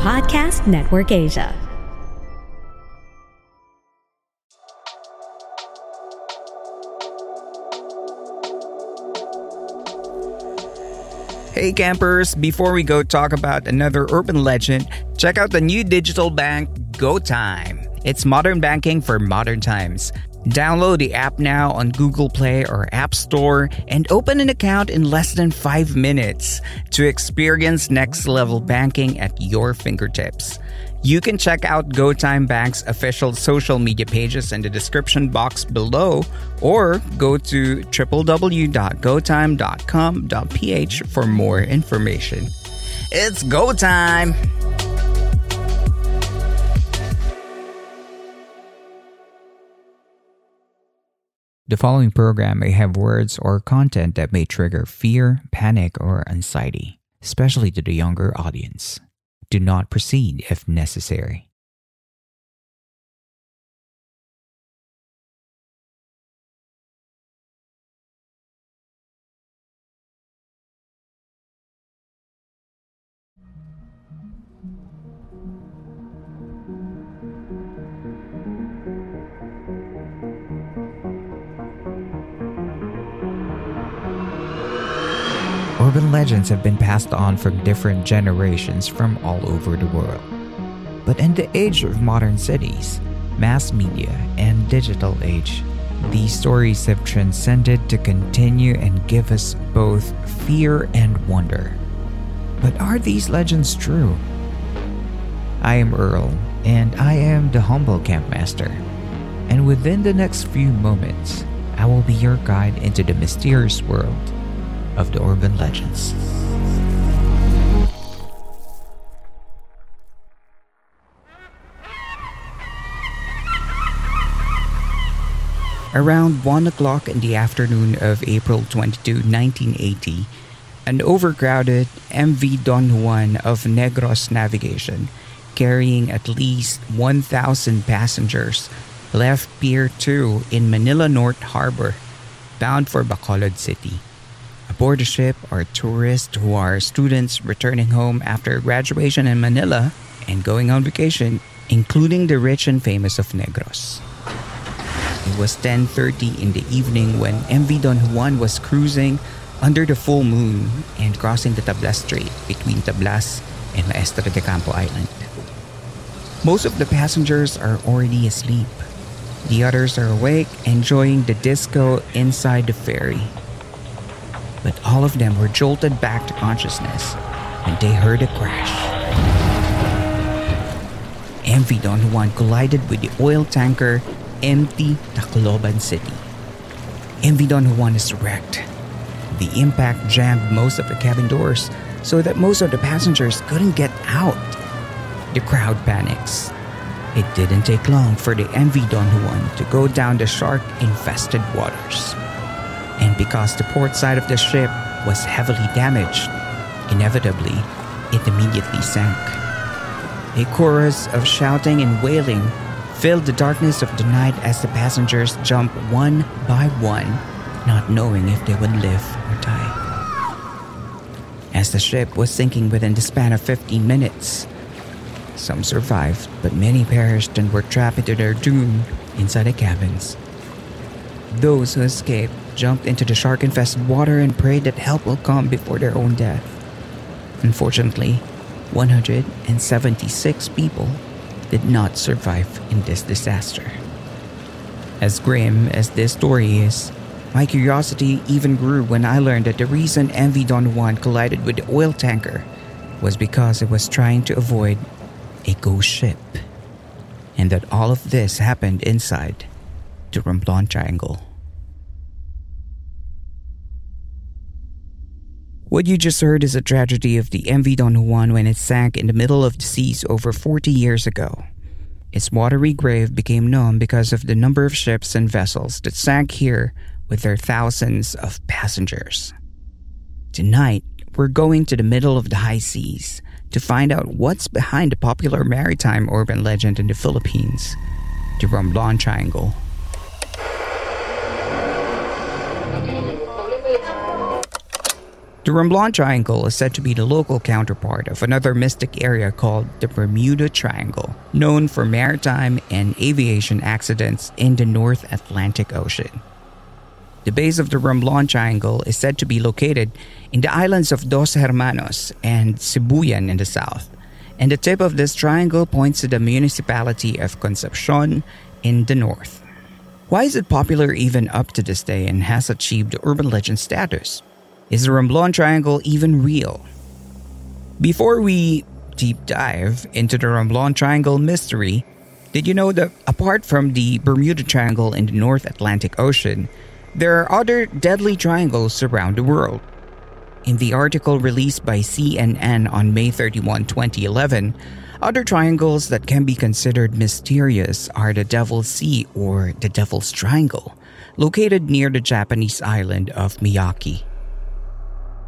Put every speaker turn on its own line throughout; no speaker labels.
Podcast Network Asia.
Hey campers, before we go talk about another urban legend, check out the new digital bank GoTyme. It's modern banking for modern times. Download the app now on Google Play or App Store and open an account in less than 5 minutes to experience next level banking at your fingertips. You can check out GoTyme Bank's official social media pages in the description box below or go to www.gotyme.com.ph for more information. It's go time! The following program may have words or content that may trigger fear, panic, or anxiety, especially to the younger audience. Do not proceed if necessary. Urban legends have been passed on from different generations from all over the world. But in the age of modern cities, mass media, and digital age, these stories have transcended to continue and give us both fear and wonder. But are these legends true? I am Earl, and I am the humble campmaster. And within the next few moments, I will be your guide into the mysterious world of the urban legends. Around 1 o'clock in the afternoon of April 22, 1980, an overcrowded MV Don Juan of Negros Navigation, carrying at least 1,000 passengers, left Pier 2 in Manila North Harbor, bound for Bacolod City. Aboard the ship are tourists who are students returning home after graduation in Manila and going on vacation, including the rich and famous of Negros. It was 10:30 in the evening when MV Don Juan was cruising under the full moon and crossing the Tablas Strait between Tablas and Maestra de Campo Island. Most of the passengers are already asleep. The others are awake, enjoying the disco inside the ferry. But all of them were jolted back to consciousness when they heard a crash. MV Don Juan collided with the oil tanker MT Tacloban City. MV Don Juan is wrecked. The impact jammed most of the cabin doors so that most of the passengers couldn't get out. The crowd panics. It didn't take long for the MV Don Juan to go down the shark infested waters. And because the port side of the ship was heavily damaged, inevitably, it immediately sank. A chorus of shouting and wailing filled the darkness of the night as the passengers jumped one by one, not knowing if they would live or die. As the ship was sinking within the span of 15 minutes, some survived, but many perished and were trapped into their doom inside the cabins. Those who escaped jumped into the shark infested water and prayed that help will come before their own death. Unfortunately, 176 people did not survive in this disaster. As grim as this story is, my curiosity even grew when I learned that the reason MV Don Juan collided with the oil tanker was because it was trying to avoid a ghost ship. And that all of this happened inside the Romblon Triangle. What you just heard is a tragedy of the MV Don Juan when it sank in the middle of the seas over 40 years ago. Its watery grave became known because of the number of ships and vessels that sank here with their thousands of passengers. Tonight, we're going to the middle of the high seas to find out what's behind the popular maritime urban legend in the Philippines, the Romblon Triangle. The Romblon Triangle is said to be the local counterpart of another mystic area called the Bermuda Triangle, known for maritime and aviation accidents in the North Atlantic Ocean. The base of the Romblon Triangle is said to be located in the islands of Dos Hermanos and Sibuyan in the south, and the tip of this triangle points to the municipality of Concepcion in the north. Why is it popular even up to this day and has achieved urban legend status? Is the Romblon Triangle even real? Before we deep dive into the Romblon Triangle mystery, did you know that apart from the Bermuda Triangle in the North Atlantic Ocean, there are other deadly triangles around the world? In the article released by CNN on May 31, 2011, other triangles that can be considered mysterious are the Devil's Sea or the Devil's Triangle, located near the Japanese island of Miyake.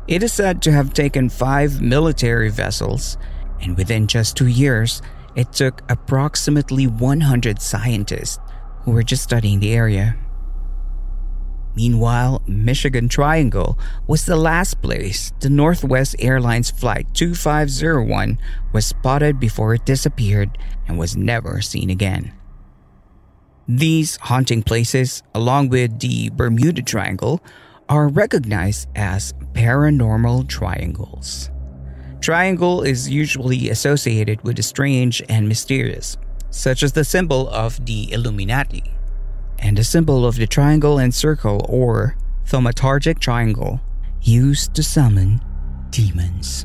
It is said to have taken five military vessels, and within just two years, it took approximately 100 scientists who were just studying the area. Meanwhile, Michigan Triangle was the last place the Northwest Airlines Flight 2501 was spotted before it disappeared and was never seen again. These haunting places, along with the Bermuda Triangle, are recognized as paranormal triangles. Triangle is usually associated with the strange and mysterious, such as the symbol of the Illuminati, and the symbol of the triangle and circle or thaumaturgic triangle used to summon demons.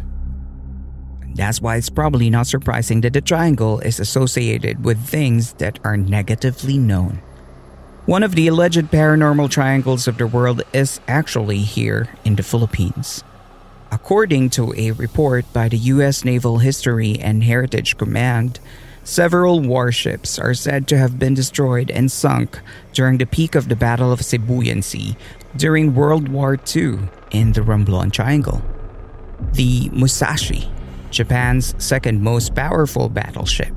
That's why it's probably not surprising that the triangle is associated with things that are negatively known. One of the alleged paranormal triangles of the world is actually here in the Philippines. According to a report by the U.S. Naval History and Heritage Command, several warships are said to have been destroyed and sunk during the peak of the Battle of Sibuyan Sea during World War II in the Romblon Triangle. The Musashi, Japan's second most powerful battleship,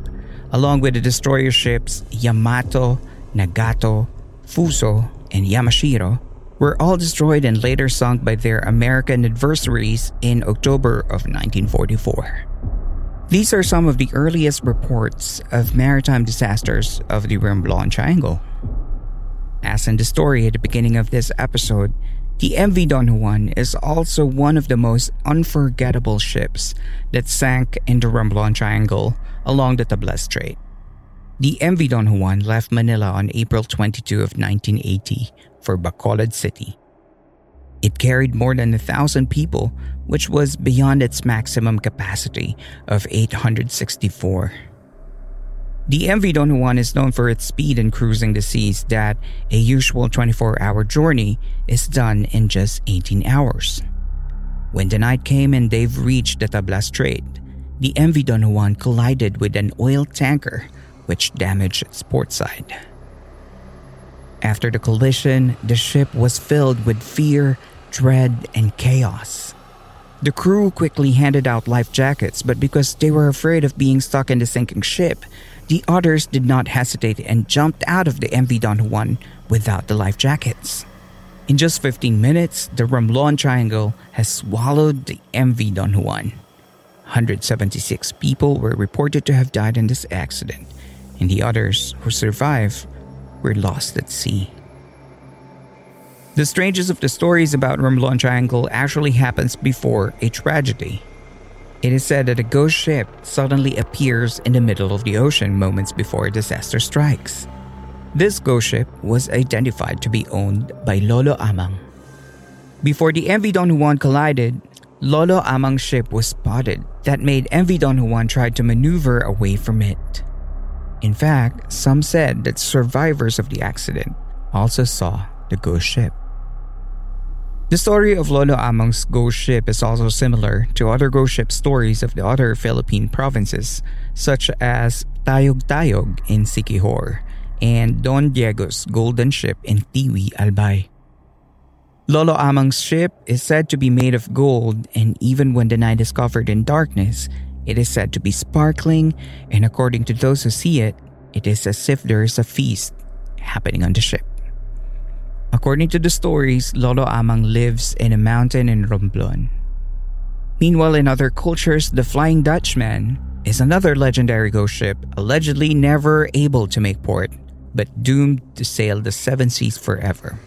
along with the destroyer ships Yamato, Nagato, Fuso, and Yamashiro were all destroyed and later sunk by their American adversaries in October of 1944. These are some of the earliest reports of maritime disasters of the Romblon Triangle. As in the story at the beginning of this episode, the MV Don Juan is also one of the most unforgettable ships that sank in the Romblon Triangle along the Tablas Strait. The MV Don Juan left Manila on April 22 of 1980 for Bacolod City. It carried more than a thousand people, which was beyond its maximum capacity of 864. The MV Don Juan is known for its speed in cruising the seas that a usual 24-hour journey is done in just 18 hours. When the night came and they've reached the Tablas Strait, the MV Don Juan collided with an oil tanker which damaged its port side. After the collision, the ship was filled with fear, dread, and chaos. The crew quickly handed out life jackets, but because they were afraid of being stuck in the sinking ship, the others did not hesitate and jumped out of the MV Don Juan without the life jackets. In just 15 minutes, the Romblon Triangle has swallowed the MV Don Juan. 176 people were reported to have died in this accident, and the others who survived were lost at sea. The strangest of the stories about Romblon Triangle actually happens before a tragedy. It is said that a ghost ship suddenly appears in the middle of the ocean moments before a disaster strikes. This ghost ship was identified to be owned by Lolo Amang. Before the MV Don Juan collided, Lolo Amang's ship was spotted that made MV Don Juan try to maneuver away from it. In fact, some said that survivors of the accident also saw the ghost ship. The story of Lolo Amang's ghost ship is also similar to other ghost ship stories of the other Philippine provinces, such as Tayog Tayog in Siquijor and Don Diego's golden ship in Tiwi, Albay. Lolo Amang's ship is said to be made of gold, and even when the night is covered in darkness, it is said to be sparkling, and according to those who see it, it is as if there is a feast happening on the ship. According to the stories, Lolo Amang lives in a mountain in Romblon. Meanwhile, in other cultures, the Flying Dutchman is another legendary ghost ship allegedly never able to make port, but doomed to sail the seven seas forever.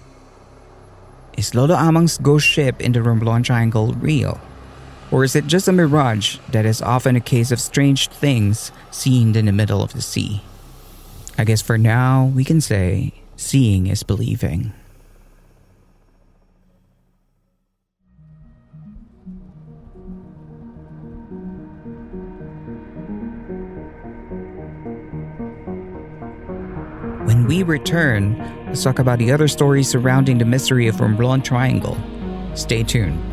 Is Lolo Amang's ghost ship in the Romblon Triangle real? Or is it just a mirage that is often a case of strange things seen in the middle of the sea? I guess for now, we can say seeing is believing. When we return, let's talk about the other stories surrounding the mystery of Romblon Triangle. Stay tuned.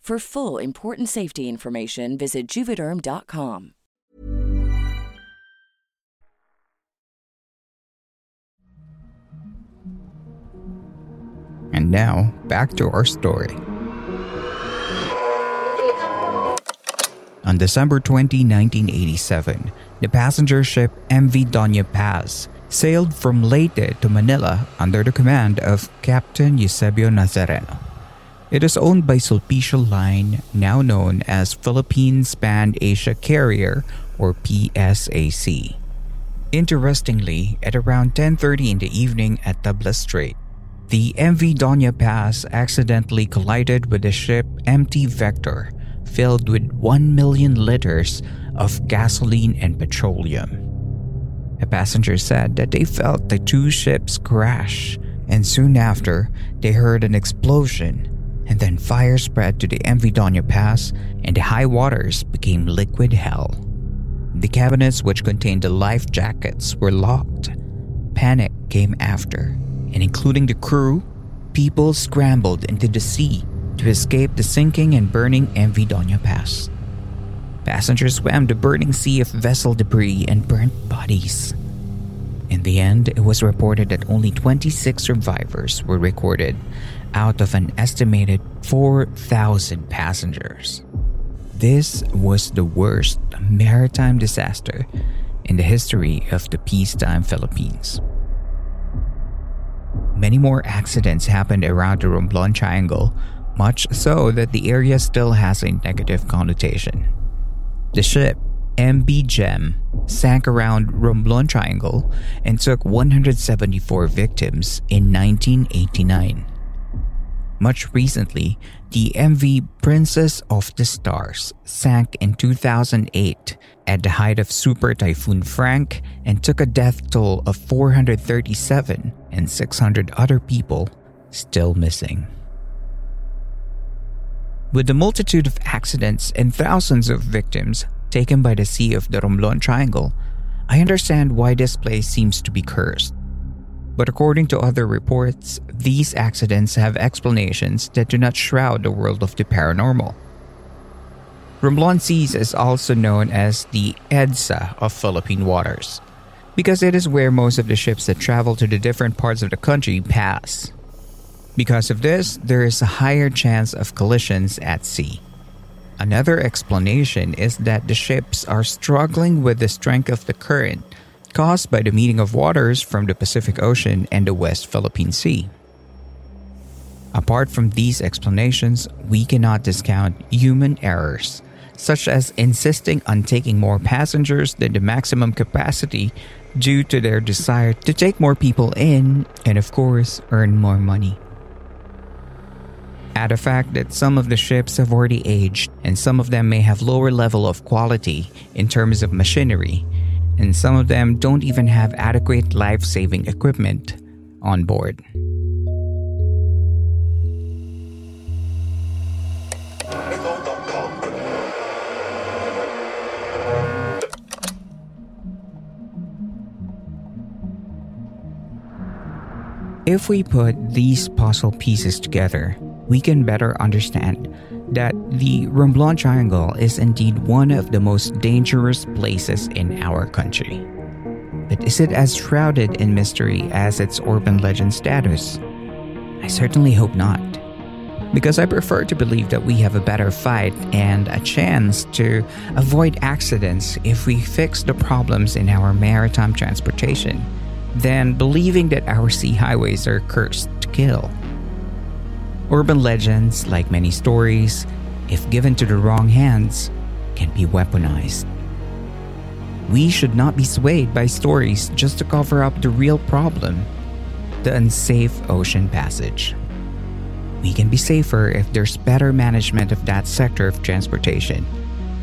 For full important safety information, visit juvederm.com.
And now, back to our story. On December 20, 1987, the passenger ship MV Doña Paz sailed from Leyte to Manila under the command of Captain Eusebio Nazareno. It is owned by Sulpicio Line, now known as Philippine Span Asia Carrier or PSAC. Interestingly, at around 10:30 in the evening at Tabla Strait, the MV Doña Paz accidentally collided with the ship MT Vector, filled with 1 million liters of gasoline and petroleum. A passenger said that they felt the two ships crash, and soon after, they heard an explosion, and then fire spread to the Doña Paz, and the high waters became liquid hell. The cabinets, which contained the life jackets, were locked. Panic came after, and including the crew, people scrambled into the sea to escape the sinking and burning Doña Paz. Passengers swam the burning sea of vessel debris and burnt bodies. In the end, it was reported that only 26 survivors were recorded out of an estimated 4,000 passengers. This was the worst maritime disaster in the history of the peacetime Philippines. Many more accidents happened around the Romblon Triangle, much so that the area still has a negative connotation. The ship, MB Gem, sank around Romblon Triangle and took 174 victims in 1989. Much recently, the MV Princess of the Stars sank in 2008 at the height of Super Typhoon Frank and took a death toll of 437 and 600 other people still missing. With the multitude of accidents and thousands of victims taken by the sea of the Romblon Triangle, I understand why this place seems to be cursed. But according to other reports, these accidents have explanations that do not shroud the world of the paranormal. Romblon Seas is also known as the EDSA of Philippine waters, because it is where most of the ships that travel to the different parts of the country pass. Because of this, there is a higher chance of collisions at sea. Another explanation is that the ships are struggling with the strength of the current caused by the meeting of waters from the Pacific Ocean and the West Philippine Sea. Apart from these explanations, we cannot discount human errors, such as insisting on taking more passengers than the maximum capacity due to their desire to take more people in and, of course, earn more money. Add the fact that some of the ships have already aged and some of them may have lower level of quality in terms of machinery and some of them don't even have adequate life saving equipment on board. If we put these puzzle pieces together, we can better understand that the Romblon Triangle is indeed one of the most dangerous places in our country. But is it as shrouded in mystery as its urban legend status? I certainly hope not. Because I prefer to believe that we have a better fight and a chance to avoid accidents if we fix the problems in our maritime transportation than believing that our sea highways are cursed to kill. Urban legends, like many stories, if given to the wrong hands, can be weaponized. We should not be swayed by stories just to cover up the real problem the unsafe ocean passage. We can be safer if there's better management of that sector of transportation,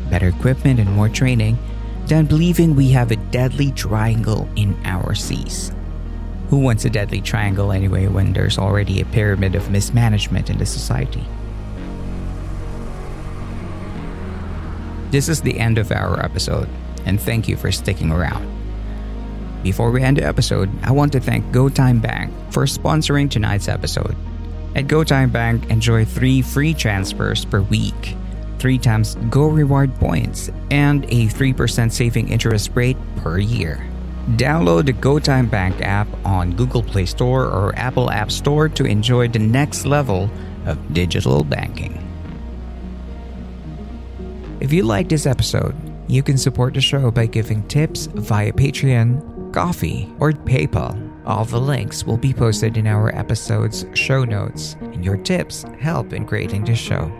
better equipment, and more training than believing we have a deadly triangle in our seas. Who wants a deadly triangle anyway when there's already a pyramid of mismanagement in the society? This is the end of our episode, and thank you for sticking around. Before we end the episode, I want to thank GoTyme Bank for sponsoring tonight's episode. At GoTyme Bank, enjoy three free transfers per week, three times Go Reward points, and a 3% saving interest rate per year. Download the GoTyme Bank app on Google Play Store or Apple App Store to enjoy the next level of digital banking. If you like this episode, you can support the show by giving tips via Patreon, Ko-fi, or PayPal. All the links will be posted in our episode's show notes, and your tips help in creating this show.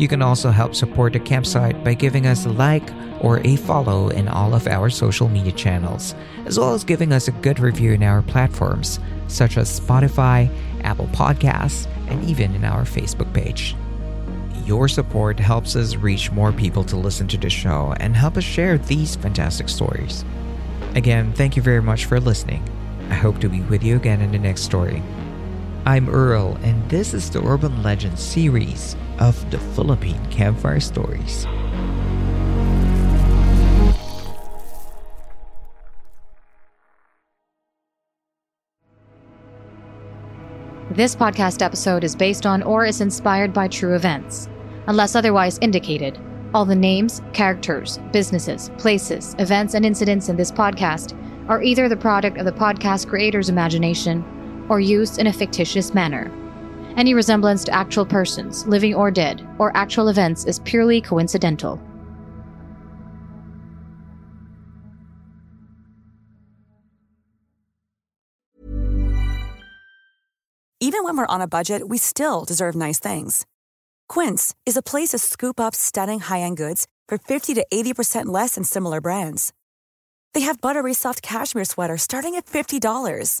You can also help support the campsite by giving us a like or a follow in all of our social media channels, as well as giving us a good review in our platforms such as Spotify, Apple Podcasts, and even in our Facebook page. Your support helps us reach more people to listen to the show and help us share these fantastic stories. Again, thank you very much for listening. I hope to be with you again in the next story. I'm Earl, and this is the Urban Legends series of the Philippine Campfire Stories.
This podcast episode is based on or is inspired by true events. Unless otherwise indicated, all the names, characters, businesses, places, events, and incidents in this podcast are either the product of the podcast creator's imagination or used in a fictitious manner. Any resemblance to actual persons, living or dead, or actual events is purely coincidental.
Even when we're on a budget, we still deserve nice things. Quince is a place to scoop up stunning high end goods for 50 to 80% less than similar brands. They have buttery soft cashmere sweaters starting at $50,